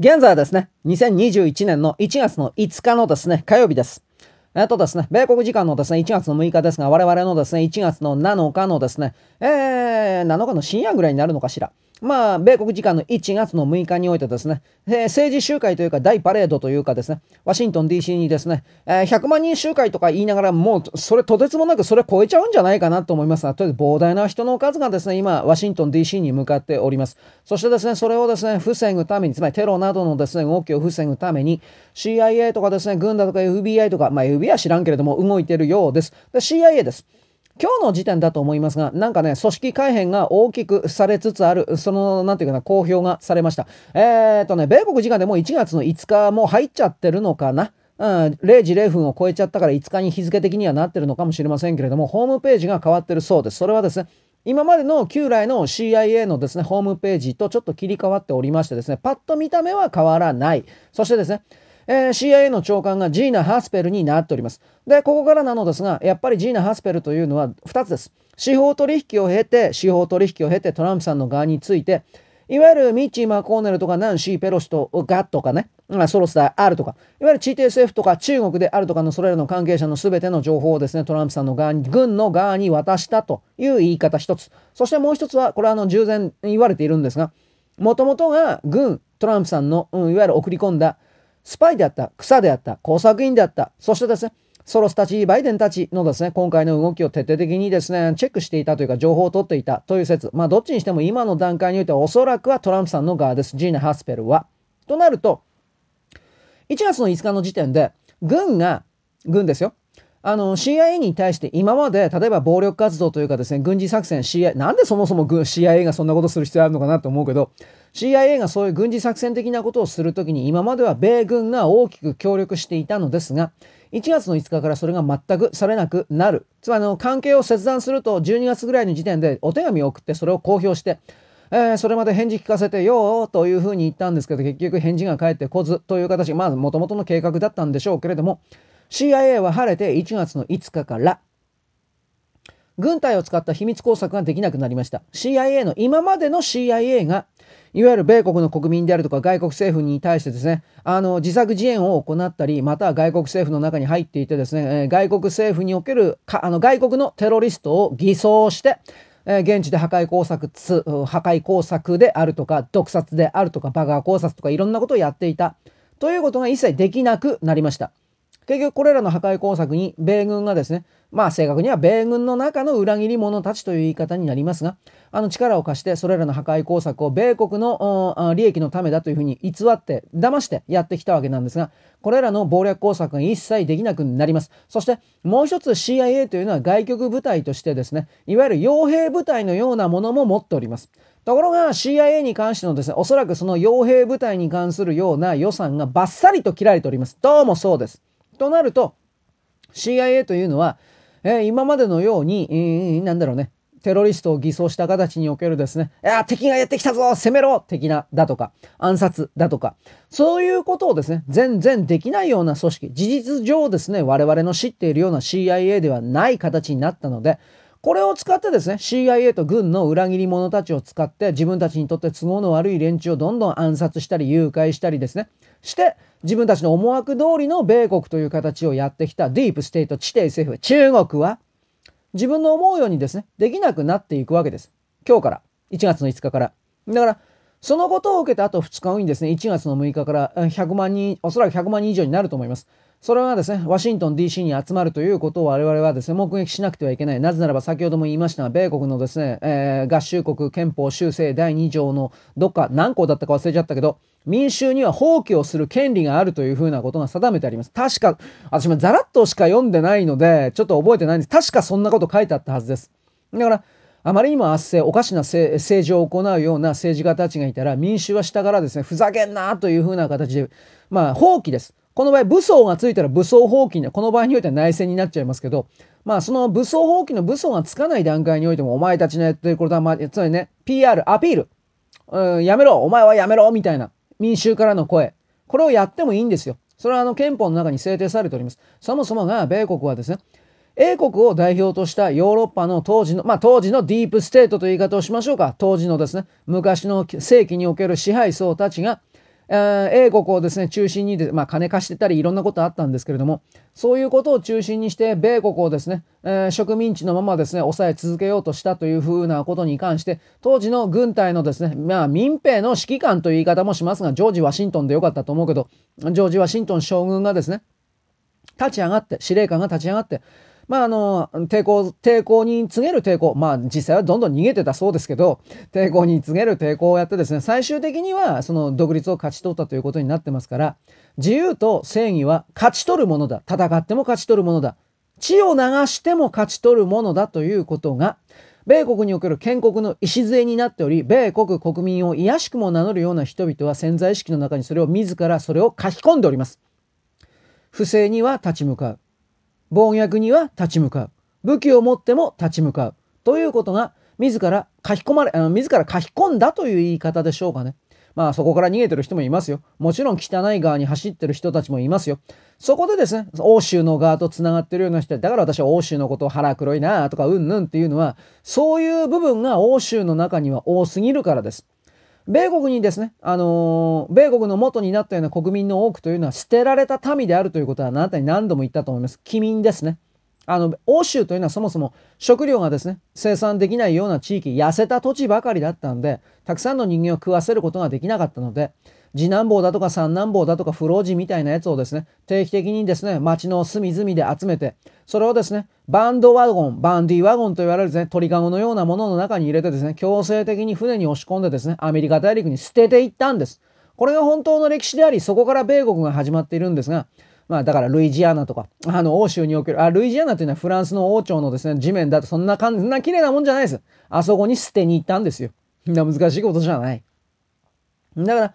現在はですね、2021年の1月の5日のですね、火曜日です。えっとですね、米国時間のですね、1月の6日ですが、我々のですね、1月の7日のですね、えー、7日の深夜ぐらいになるのかしら。まあ、米国時間の1月の6日においてですね、えー、政治集会というか大パレードというかですね、ワシントン DC にですね、えー、100万人集会とか言いながら、もうそれとてつもなくそれ超えちゃうんじゃないかなと思いますが、とりあえず膨大な人の数がですね、今、ワシントン DC に向かっております。そしてですね、それをですね、防ぐために、つまりテロなどのですね、動きを防ぐために、CIA とかですね、軍だとか FBI とか、まあ FBI は知らんけれども動いてるようです。で、CIA です。今日の時点だと思いますが、なんかね、組織改変が大きくされつつある、その、なんていうかな、公表がされました。えー、っとね、米国時間でもう1月の5日も入っちゃってるのかな。うん、0時0分を超えちゃったから5日に日付的にはなってるのかもしれませんけれども、ホームページが変わってるそうです。それはですね、今までの旧来の CIA のですね、ホームページとちょっと切り替わっておりましてですね、パッと見た目は変わらない。そしてですね、えー、CIA の長官がジーナ・ハスペルになっております。で、ここからなのですが、やっぱりジーナ・ハスペルというのは2つです。司法取引を経て、司法取引を経てトランプさんの側について、いわゆるミッチー・マコーネルとかナンシー・ペロシとガッとかね、ソロスであるとか、いわゆる地底政府とか中国であるとかのそれらの関係者の全ての情報をですね、トランプさんの側に、軍の側に渡したという言い方一つ。そしてもう一つは、これはあの従前言われているんですが、もともとが軍、トランプさんの、うん、いわゆる送り込んだスパイであった、草であった、工作員であった、そしてですね、ソロスたち、バイデンたちのですね、今回の動きを徹底的にですね、チェックしていたというか、情報を取っていたという説。まあ、どっちにしても今の段階においては、おそらくはトランプさんの側です。ジーナ・ハスペルは。となると、1月の5日の時点で、軍が、軍ですよ。あの、CIA に対して今まで、例えば暴力活動というかですね、軍事作戦、CIA、なんでそもそも CIA がそんなことする必要あるのかなと思うけど、CIA がそういう軍事作戦的なことをするときに、今までは米軍が大きく協力していたのですが、1月の5日からそれが全くされなくなる。つまり、関係を切断すると、12月ぐらいの時点でお手紙を送ってそれを公表して、えー、それまで返事聞かせてよというふうに言ったんですけど、結局返事が返ってこずという形、まあ、もともとの計画だったんでしょうけれども、CIA は晴れて1月の5日から、軍隊を使った秘密工作ができなくなりました。CIA の、今までの CIA が、いわゆる米国の国民であるとか外国政府に対してですね、あの、自作自演を行ったり、または外国政府の中に入っていてですね、え外国政府におけるか、あの、外国のテロリストを偽装して、え、現地で破壊工作、破壊工作であるとか、毒殺であるとか、バガー工作とかいろんなことをやっていた。ということが一切できなくなりました。結局これらの破壊工作に米軍がですね、まあ正確には米軍の中の裏切り者たちという言い方になりますが、あの力を貸してそれらの破壊工作を米国の利益のためだというふうに偽って、騙してやってきたわけなんですが、これらの謀略工作が一切できなくなります。そしてもう一つ CIA というのは外局部隊としてですね、いわゆる傭兵部隊のようなものも持っております。ところが CIA に関してのですね、おそらくその傭兵部隊に関するような予算がバッサリと切られております。どうもそうです。となると、CIA というのは、えー、今までのように、えー、なんだろうね、テロリストを偽装した形におけるですね、いや、敵がやってきたぞ攻めろ的な、だとか、暗殺だとか、そういうことをですね、全然できないような組織、事実上ですね、我々の知っているような CIA ではない形になったので、これを使ってですね、CIA と軍の裏切り者たちを使って自分たちにとって都合の悪い連中をどんどん暗殺したり誘拐したりですね、して自分たちの思惑通りの米国という形をやってきたディープステート地底政府、中国は自分の思うようにですね、できなくなっていくわけです。今日から、1月の5日から。だから、そのことを受けてあと2日後にですね、1月の6日から100万人、おそらく100万人以上になると思います。それはですね、ワシントン DC に集まるということを我々はですね、目撃しなくてはいけない。なぜならば先ほども言いましたが、米国のですね、えー、合衆国憲法修正第2条のどっか何項だったか忘れちゃったけど、民衆には放棄をする権利があるというふうなことが定めてあります。確か、私もザラッとしか読んでないので、ちょっと覚えてないんです。確かそんなこと書いてあったはずです。だから、あまりにも圧政、おかしな政治を行うような政治家たちがいたら、民衆は下からですね、ふざけんなというふうな形で、まあ、放棄です。この場合、武装がついたら武装放棄に、この場合においては内戦になっちゃいますけど、まあ、その武装放棄の武装がつかない段階においても、お前たちのやってることは、まあ、つまりね、PR、アピール、うん、やめろ、お前はやめろ、みたいな、民衆からの声。これをやってもいいんですよ。それはあの憲法の中に制定されております。そもそもが米国はですね、英国を代表としたヨーロッパの当時の、まあ当時のディープステートという言い方をしましょうか。当時のですね、昔の世紀における支配層たちが、えー、英国をですね、中心にで、まあ、金貸してたりいろんなことあったんですけれども、そういうことを中心にして、米国をですね、えー、植民地のままですね、抑え続けようとしたというふうなことに関して、当時の軍隊のですね、まあ、民兵の指揮官という言い方もしますが、ジョージ・ワシントンでよかったと思うけど、ジョージ・ワシントン将軍がですね、立ち上がって、司令官が立ち上がって、まあ、あの、抵抗、抵抗に告げる抵抗。まあ、実際はどんどん逃げてたそうですけど、抵抗に告げる抵抗をやってですね、最終的にはその独立を勝ち取ったということになってますから、自由と正義は勝ち取るものだ。戦っても勝ち取るものだ。血を流しても勝ち取るものだということが、米国における建国の礎になっており、米国国民を卑しくも名乗るような人々は潜在意識の中にそれを自らそれを書き込んでおります。不正には立ち向かう。暴虐には立ち向かう。武器を持っても立ち向かう。ということが、自ら書き込まれ、あの自ら書き込んだという言い方でしょうかね。まあそこから逃げてる人もいますよ。もちろん汚い側に走ってる人たちもいますよ。そこでですね、欧州の側と繋がってるような人だから私は欧州のことを腹黒いなとかうんぬんっていうのは、そういう部分が欧州の中には多すぎるからです。米国にですね、あのー、米国の元になったような国民の多くというのは捨てられた民であるということはあなたに何度も言ったと思います。機民ですね。あの、欧州というのはそもそも食料がですね、生産できないような地域、痩せた土地ばかりだったんで、たくさんの人間を食わせることができなかったので、次男坊だとか三男坊だとか不老人みたいなやつをですね、定期的にですね、町の隅々で集めて、それをですね、バンドワゴン、バンディワゴンと言われるですね、鳥かごのようなものの中に入れてですね、強制的に船に押し込んでですね、アメリカ大陸に捨てていったんです。これが本当の歴史であり、そこから米国が始まっているんですが、まあだからルイジアナとか、あの欧州における、あ、ルイジアナというのはフランスの王朝のですね、地面だとそんな感じ、そんな綺麗なもんじゃないです。あそこに捨てに行ったんですよ。そんな難しいことじゃない。だから、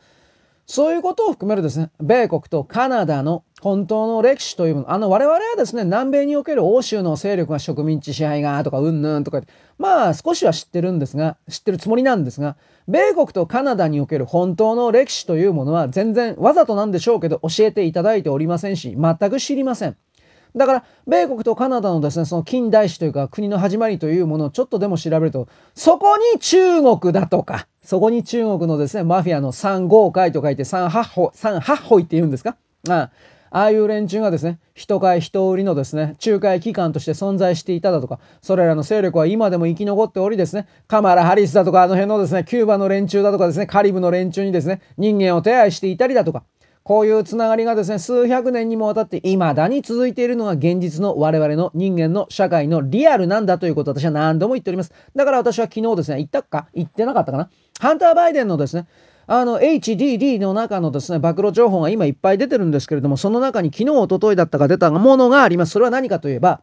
そういうことを含めるですね、米国とカナダの本当の歴史というもの、あの我々はですね、南米における欧州の勢力が植民地支配がとかうんぬんとか、まあ少しは知ってるんですが、知ってるつもりなんですが、米国とカナダにおける本当の歴史というものは全然わざとなんでしょうけど教えていただいておりませんし、全く知りません。だから、米国とカナダのですね、その近代史というか国の始まりというものをちょっとでも調べると、そこに中国だとか、そこに中国のですね、マフィアの三豪会と書いて三八ホ、三八歩って言うんですか？ああああいう連中がですね、人買い人売りのですね、仲介機関として存在していただとか、それらの勢力は今でも生き残っておりですね、カマラ・ハリスだとか、あの辺のですね、キューバの連中だとかですね、カリブの連中にですね、人間を手配していたりだとか、こういうつながりがですね、数百年にもわたって未だに続いているのが現実の我々の人間の社会のリアルなんだということを私は何度も言っております。だから私は昨日ですね、言ったか？言ってなかったかな？ハンター・バイデンのですね、あの HDD の中のですね、暴露情報が今いっぱい出てるんですけれども、その中に昨日、おとといだったか出たものがあります。それは何かといえば、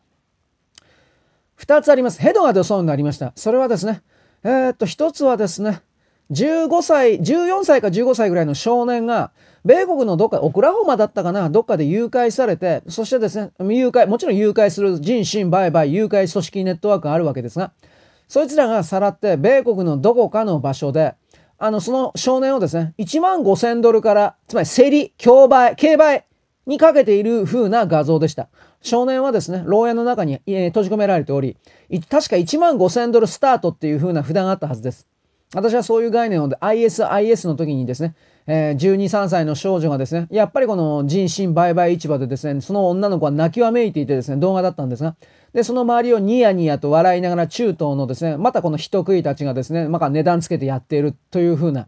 2つあります。ヘドが出そうになりました。それはですね、えー、っと、1つはですね、15歳、14歳か15歳ぐらいの少年が、米国のどっか、オクラホマだったかな、どっかで誘拐されて、そしてですね、誘拐、もちろん誘拐する人身売買、誘拐組織ネットワークがあるわけですが、そいつらがさらって、米国のどこかの場所で、あの、その少年をですね、1万5千ドルから、つまり競り、競売、競売にかけている風な画像でした。少年はですね、牢屋の中に、えー、閉じ込められており、確か1万5千ドルスタートっていう風な札があったはずです。私はそういう概念を ISIS の時にですね、えー、12、3歳の少女がですね、やっぱりこの人身売買市場でですね、その女の子は泣きわめいていてですね、動画だったんですが、で、その周りをニヤニヤと笑いながら中東のですね、またこの人食いたちがですね、また値段つけてやっているというふうな、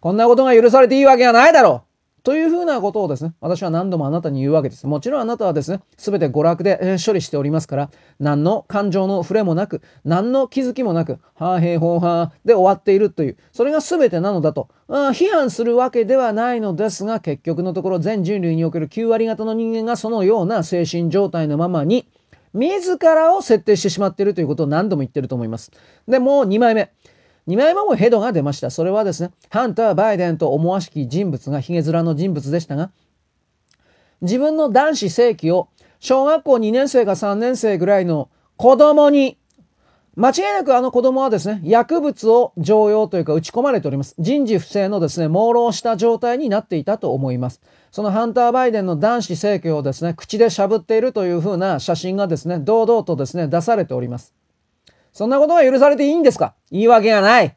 こんなことが許されていいわけがないだろう。というふうなことをですね、私は何度もあなたに言うわけです。もちろんあなたはですね、すべて娯楽で処理しておりますから、何の感情の触れもなく、何の気づきもなく、はあへいほうはーで終わっているという、それが全てなのだと、あ批判するわけではないのですが、結局のところ全人類における9割方の人間がそのような精神状態のままに、自らを設定してしまっているということを何度も言ってると思います。で、もう2枚目。2枚目もヘドが出ました。それはですね、ハンター・バイデンと思わしき人物がヒゲ面の人物でしたが、自分の男子正規を小学校2年生か3年生ぐらいの子供に、間違いなくあの子供はですね、薬物を常用というか打ち込まれております。人事不正のですね、朦朧した状態になっていたと思います。そのハンター・バイデンの男子正規をですね、口でしゃぶっているという風な写真がですね、堂々とですね、出されております。そんなことが許されていいんですか？言い訳がない。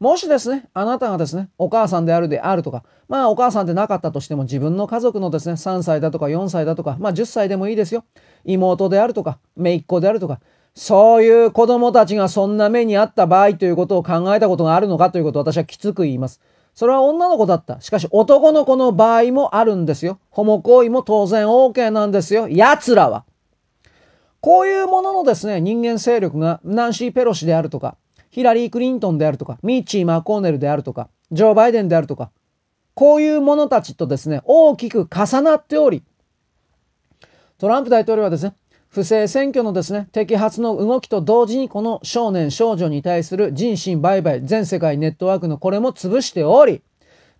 もしですね、あなたがですね、お母さんであるであるとか、まあお母さんでなかったとしても自分の家族のですね、3歳だとか4歳だとか、まあ10歳でもいいですよ。妹であるとか、姪っ子であるとか、そういう子供たちがそんな目にあった場合ということを考えたことがあるのかということを私はきつく言います。それは女の子だった。しかし男の子の場合もあるんですよ。ホモ行為も当然 OK なんですよ。奴らは。こういうもののですね、人間勢力がナンシー・ペロシであるとか、ヒラリー・クリントンであるとか、ミッチー・マコーネルであるとか、ジョー・バイデンであるとか、こういう者たちとですね、大きく重なっており、トランプ大統領はですね、不正選挙のですね、摘発の動きと同時にこの少年少女に対する人身売買、全世界ネットワークのこれも潰しており、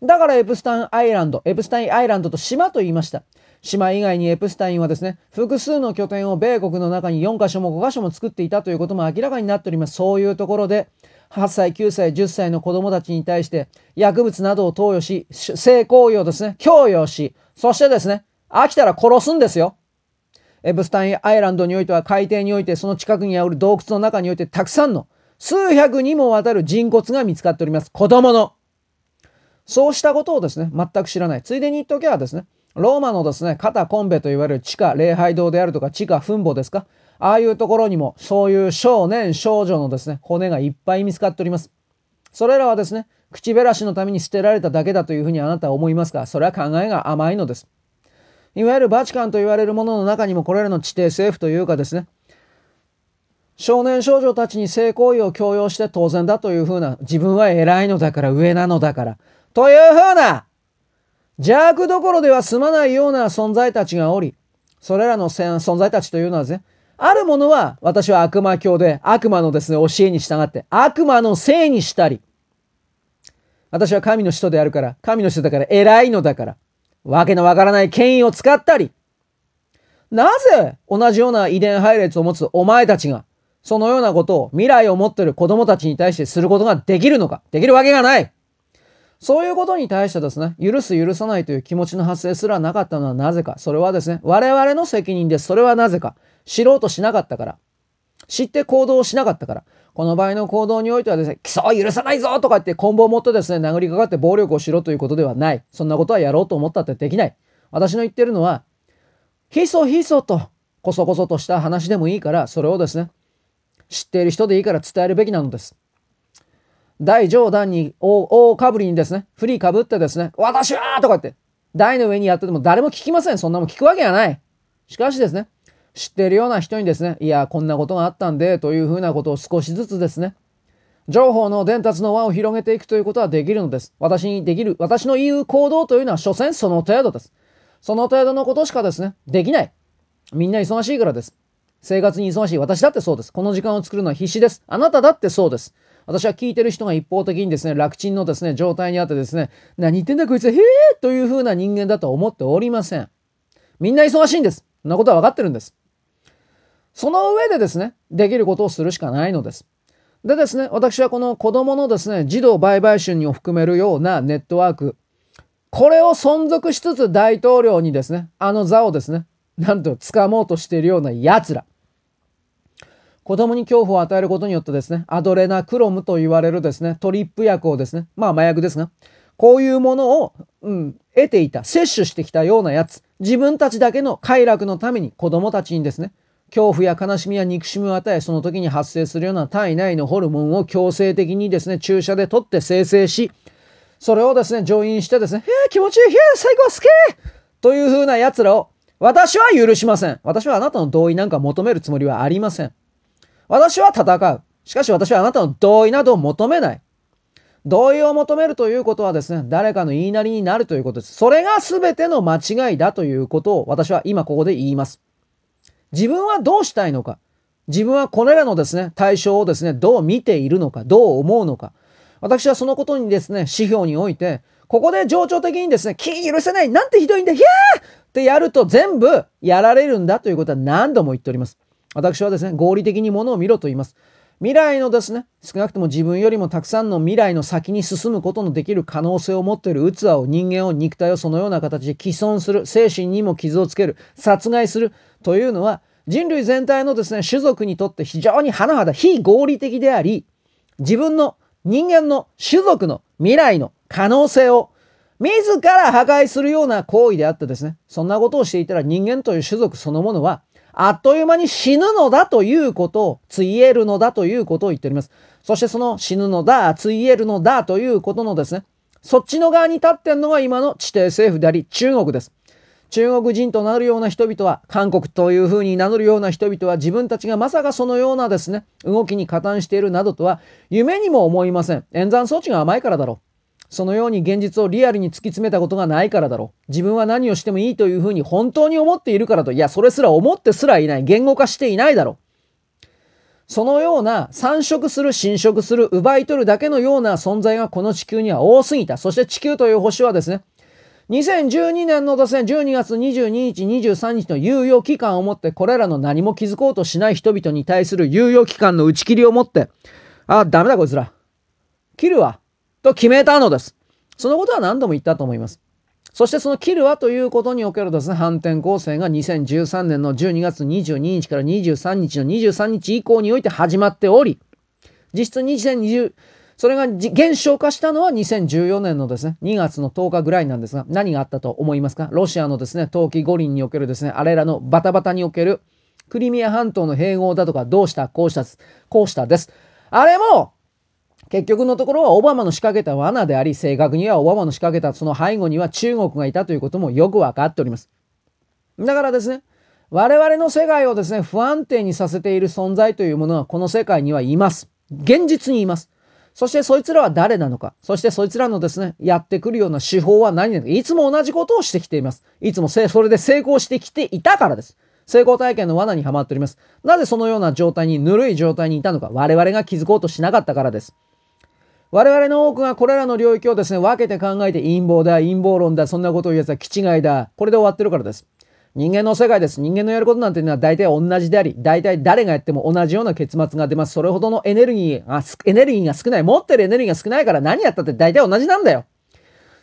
だからエプスタインアイランド、エプスタインアイランドと島と言いました。島以外にエプスタインはですね、複数の拠点を米国の中に4カ所も5カ所も作っていたということも明らかになっております。そういうところで、8歳、9歳、10歳の子供たちに対して薬物などを投与し、性行為をですね、強要し、そしてですね、飽きたら殺すんですよ。エプスタインアイランドにおいては海底においてその近くにある洞窟の中においてたくさんの数百にもわたる人骨が見つかっております。子供の。そうしたことをですね、全く知らない。ついでに言っとけばですね、ローマのですね、カタコンベと言われる地下礼拝堂であるとか地下墳墓ですかああいうところにもそういう少年少女のですね、骨がいっぱい見つかっております。それらはですね、口減らしのために捨てられただけだというふうにあなたは思いますが、それは考えが甘いのです。いわゆるバチカンと言われるものの中にもこれらの地底政府というかですね、少年少女たちに性行為を強要して当然だというふうな、自分は偉いのだから上なのだから、というふうな邪悪どころでは済まないような存在たちがおり、それらの存在たちというのはですね、あるものは私は悪魔教で悪魔のですね、教えに従って悪魔のせいにしたり、私は神の使徒であるから、神の使徒だから偉いのだから、わけのわからない権威を使ったり、なぜ同じような遺伝配列を持つお前たちが、そのようなことを未来を持っている子供たちに対してすることができるのかできるわけがない。そういうことに対してですね、許す許さないという気持ちの発生すらなかったのはなぜか。それはですね、我々の責任です。それはなぜか。知ろうとしなかったから。知って行動をしなかったから。この場合の行動においてはですね、基礎を許さないぞとか言って棍棒を持ってですね、殴りかかって暴力をしろということではない。そんなことはやろうと思ったってできない。私の言ってるのは、ひそひそと、こそこそとした話でもいいから、それをですね、知っている人でいいから伝えるべきなのです。大上段に大、大かぶりにですね、振りかぶってですね、私はとかって、台の上にやってても誰も聞きません。そんなもん聞くわけがない。しかしですね、知っているような人にですね、いや、こんなことがあったんで、というふうなことを少しずつですね、情報の伝達の輪を広げていくということはできるのです。私にできる、私の言う行動というのは所詮その程度です。その程度のことしかですね、できない。みんな忙しいからです。生活に忙しい。私だってそうです。この時間を作るのは必死です。あなただってそうです。私は聞いてる人が一方的にですね、楽ちんのですね、状態にあってですね、何言ってんだこいつ、へえという風な人間だと思っておりません。みんな忙しいんです。そんなことは分かってるんです。その上でですね、できることをするしかないのです。でですね、私はこの子供のですね、児童売買春を含めるようなネットワーク、これを存続しつつ大統領にですね、あの座をですね、なんと掴もうとしているような奴ら。子供に恐怖を与えることによってですね、アドレナクロムと言われるですね、トリップ薬をですね、まあ麻薬ですが、こういうものを、うん、得ていた、摂取してきたようなやつ、自分たちだけの快楽のために子供たちにですね、恐怖や悲しみや憎しみを与え、その時に発生するような体内のホルモンを強制的にですね、注射で取って生成し、それをですね、上院してですね、へえ、気持ちいい、へえ、最高、好きという風な奴らを、私は許しません。私はあなたの同意なんか求めるつもりはありません。私は戦う。しかし私はあなたの同意などを求めない。同意を求めるということはですね、誰かの言いなりになるということです。それが全ての間違いだということを私は今ここで言います。自分はどうしたいのか。自分はこれらのですね、対象をですね、どう見ているのか、どう思うのか。私はそのことにですね、指標において、ここで情緒的にですね、気許せないなんてひどいんだひゃーってやると全部やられるんだということは何度も言っております。私はですね、合理的にものを見ろと言います。未来のですね、少なくとも自分よりもたくさんの未来の先に進むことのできる可能性を持っている器を人間を肉体をそのような形で既存する、精神にも傷をつける、殺害するというのは人類全体のですね、種族にとって非常に甚だ非合理的であり、自分の人間の種族の未来の可能性を自ら破壊するような行為であってですね、そんなことをしていたら人間という種族そのものは、あっという間に死ぬのだということを、ついえるのだということを言っております。そしてその死ぬのだ、ついえるのだということのですね、そっちの側に立ってんのが今の地底政府であり、中国です。中国人となるような人々は、韓国というふうに名乗るような人々は、自分たちがまさかそのようなですね、動きに加担しているなどとは、夢にも思いません。演算装置が甘いからだろう。そのように現実をリアルに突き詰めたことがないからだろう。自分は何をしてもいいというふうに本当に思っているからと。いや、それすら思ってすらいない。言語化していないだろう。そのような繁殖する、侵食する、奪い取るだけのような存在がこの地球には多すぎた。そして地球という星はですね、2012年のですね、12月22日、23日の猶予期間をもって、これらの何も気づこうとしない人々に対する猶予期間の打ち切りをもって、あ、ダメだこいつら。切るわ。と決めたのです。そのことは何度も言ったと思います。そしてそのキルはということにおけるですね、反転攻勢が2013年の12月22日から23日の23日以降において始まっており、実質2020、それが減少化したのは2014年のですね、2月の10日ぐらいなんですが、何があったと思いますか？ロシアのですね、冬季五輪におけるですね、あれらのバタバタにおけるクリミア半島の併合だとか、どうした、こうした、こうしたです。あれも、結局のところはオバマの仕掛けた罠であり、正確にはオバマの仕掛けたその背後には中国がいたということもよくわかっております。だからですね、我々の世界をですね、不安定にさせている存在というものはこの世界にはいます。現実にいます。そしてそいつらは誰なのか。そしてそいつらのですね、やってくるような手法は何なのか。いつも同じことをしてきています。いつもそれで成功してきていたからです。成功体験の罠にはまっております。なぜそのような状態に、ぬるい状態にいたのか。我々が気づこうとしなかったからです。我々の多くがこれらの領域をですね、分けて考えて陰謀だ、陰謀論だ、そんなことを言う奴は気違いだ。これで終わってるからです。人間の世界です。人間のやることなんていうのは大体同じであり、大体誰がやっても同じような結末が出ます。それほどのエネルギーが、エネルギーが少ない。持ってるエネルギーが少ないから何やったって大体同じなんだよ。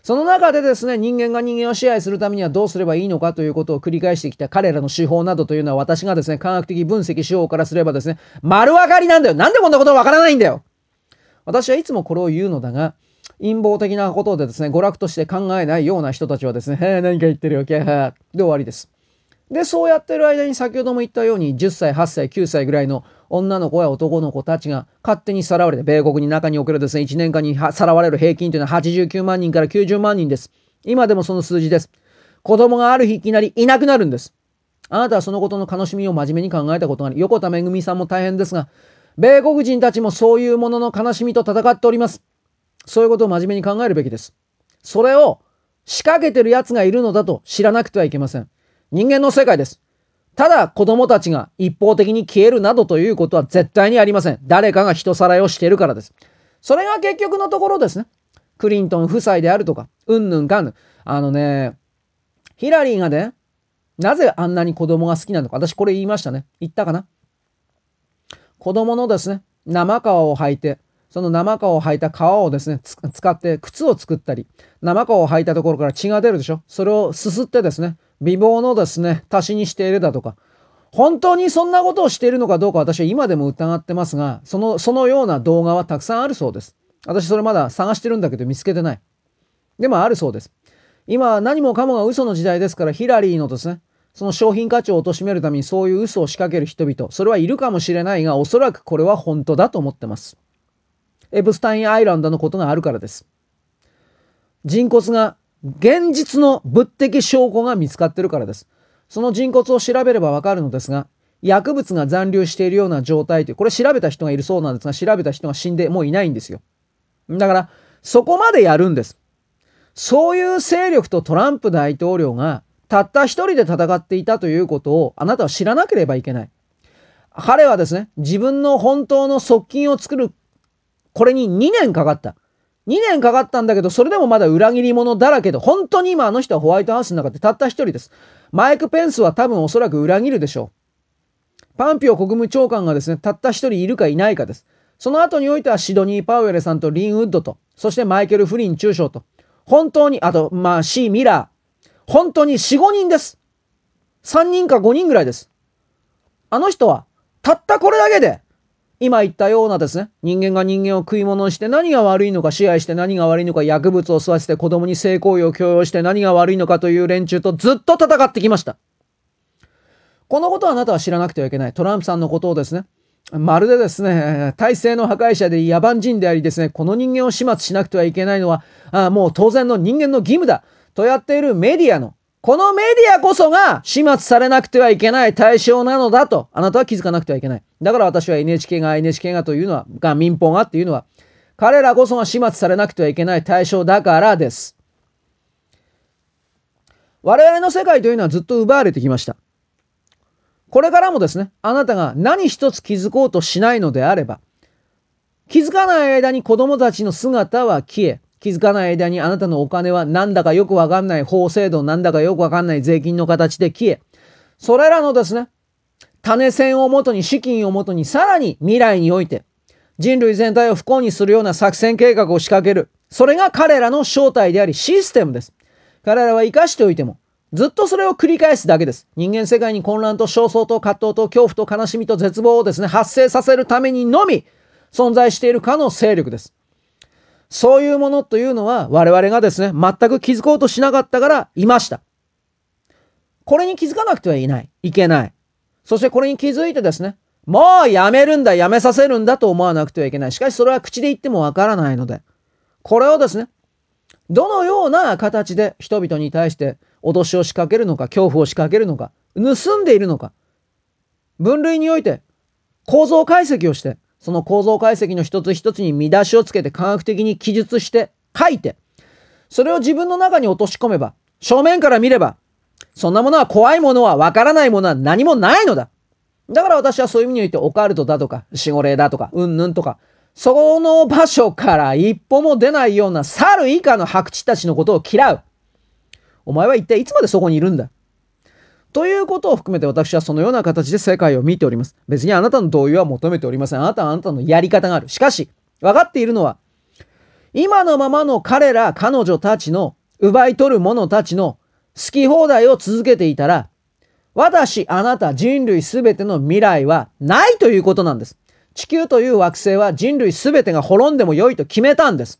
その中でですね、人間が人間を支配するためにはどうすればいいのかということを繰り返してきた彼らの手法などというのは私がですね、科学的分析手法からすればですね、丸分かりなんだよ。なんでこんなことわからないんだよ。私はいつもこれを言うのだが、陰謀的なことでですね、娯楽として考えないような人たちはですね、へえ、何か言ってるよ、キャーで終わりです。で、そうやってる間に先ほども言ったように、10歳、8歳、9歳ぐらいの女の子や男の子たちが勝手にさらわれて、米国に中におけるですね、1年間にさらわれる平均というのは89万人から90万人です。今でもその数字です。子供がある日いきなりいなくなるんです。あなたはそのことの悲しみを真面目に考えたことがある。横田めぐみさんも大変ですが、米国人たちもそういうものの悲しみと戦っております。そういうことを真面目に考えるべきです。それを仕掛けてる奴がいるのだと知らなくてはいけません。人間の世界です。ただ子供たちが一方的に消えるなどということは絶対にありません。誰かが人さらいをしているからです。それが結局のところですね。クリントン夫妻であるとか、うんぬんかんぬん。あのね、ヒラリーがね、なぜあんなに子供が好きなのか。私これ言いましたね。言ったかな子供のですね、生皮を履いて、その生皮を履いた皮をですね、使って靴を作ったり、生皮を履いたところから血が出るでしょ？それをすすってですね、美貌のですね、足しにしているだとか、本当にそんなことをしているのかどうか私は今でも疑ってますが、その、そのような動画はたくさんあるそうです。私それまだ探してるんだけど見つけてない。でもあるそうです。今何もかもが嘘の時代ですからヒラリーのですね、その商品価値を貶めるためにそういう嘘を仕掛ける人々、それはいるかもしれないが、おそらくこれは本当だと思ってます。エブスタインアイランドのことがあるからです。人骨が、現実の物的証拠が見つかってるからです。その人骨を調べればわかるのですが、薬物が残留しているような状態という、これ調べた人がいるそうなんですが、調べた人が死んでもういないんですよ。だから、そこまでやるんです。そういう勢力とトランプ大統領がたった一人で戦っていたということをあなたは知らなければいけない。彼はですね、自分の本当の側近を作る、これに2年かかった。2年かかったんだけど、それでもまだ裏切り者だらけで、本当に今あの人はホワイトハウスの中でたった一人です。マイク・ペンスは多分おそらく裏切るでしょう。パンピオ国務長官がですね、たった一人いるかいないかです。その後においてはシドニー・パウエルさんとリン・ウッドと、そしてマイケル・フリン中将と、本当に、あと、まあ、シー・ミラー、本当に4、5人です。3人か5人ぐらいです。あの人は、たったこれだけで、今言ったようなですね、人間が人間を食い物にして何が悪いのか支配して何が悪いのか薬物を吸わせて子供に性行為を強要して何が悪いのかという連中とずっと戦ってきました。このことはあなたは知らなくてはいけない。トランプさんのことをですね、まるでですね、体制の破壊者で野蛮人でありですね、この人間を始末しなくてはいけないのは、あもう当然の人間の義務だとやっているメディアのこのメディアこそが始末されなくてはいけない対象なのだと、あなたは気づかなくてはいけない。だから私は NHK が NHK がというのは、が民放がっていうのは、彼らこそが始末されなくてはいけない対象だからです。我々の世界というのはずっと奪われてきました。これからもですね、あなたが何一つ気づこうとしないのであれば、気づかない間に子供たちの姿は消え、気づかない間にあなたのお金はなんだかよくわかんない法制度、なんだかよくわかんない税金の形で消え、それらのですね、種銭をもとに資金をもとにさらに未来において人類全体を不幸にするような作戦計画を仕掛ける。それが彼らの正体でありシステムです。彼らは生かしておいてもずっとそれを繰り返すだけです。人間世界に混乱と焦燥と葛藤と恐怖と悲しみと絶望をですね、発生させるためにのみ存在しているかの勢力です。そういうものというのは我々がですね、全く気づこうとしなかったからいました。これに気づかなくてはいない。いけない。そしてこれに気づいてですね、もうやめるんだ、やめさせるんだと思わなくてはいけない。しかしそれは口で言ってもわからないので、これをですね、どのような形で人々に対して脅しを仕掛けるのか、恐怖を仕掛けるのか、盗んでいるのか、分類において構造解析をして、その構造解析の一つ一つに見出しをつけて科学的に記述して書いて、それを自分の中に落とし込めば、正面から見れば、そんなものは怖いものはわからないものは何もないのだ。だから私はそういう意味においてオカルトだとか、守護霊だとか、うんぬんとか、その場所から一歩も出ないような猿以下の白痴たちのことを嫌う。お前は一体いつまでそこにいるんだ？ということを含めて私はそのような形で世界を見ております。別にあなたの同意は求めておりません。あなたはあなたのやり方がある。しかし、分かっているのは、今のままの彼ら、彼女たちの奪い取る者たちの好き放題を続けていたら、私、あなた、人類すべての未来はないということなんです。地球という惑星は人類すべてが滅んでも良いと決めたんです。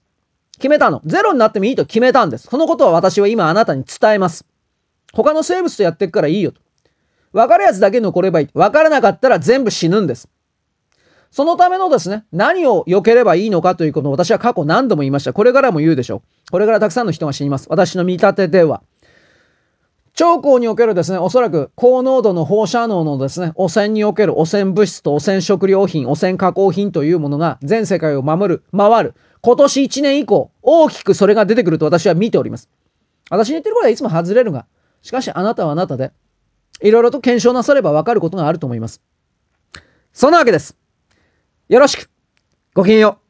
決めたの。ゼロになってもいいと決めたんです。そのことは私は今あなたに伝えます。他の生物とやっていくからいいよと。分かるやつだけ残ればいい。分からなかったら全部死ぬんです。そのためのですね、何を避ければいいのかということを私は過去何度も言いました。これからも言うでしょう。これからたくさんの人が死にます。私の見立てでは。超高におけるですね、おそらく高濃度の放射能のですね、汚染における汚染物質と汚染食料品、汚染加工品というものが全世界を守る、回る。今年1年以降、大きくそれが出てくると私は見ております。私に言ってることはいつも外れるが、しかしあなたはあなたで、いろいろと検証なさればわかることがあると思います。そんなわけです。よろしく。ごきげんよう。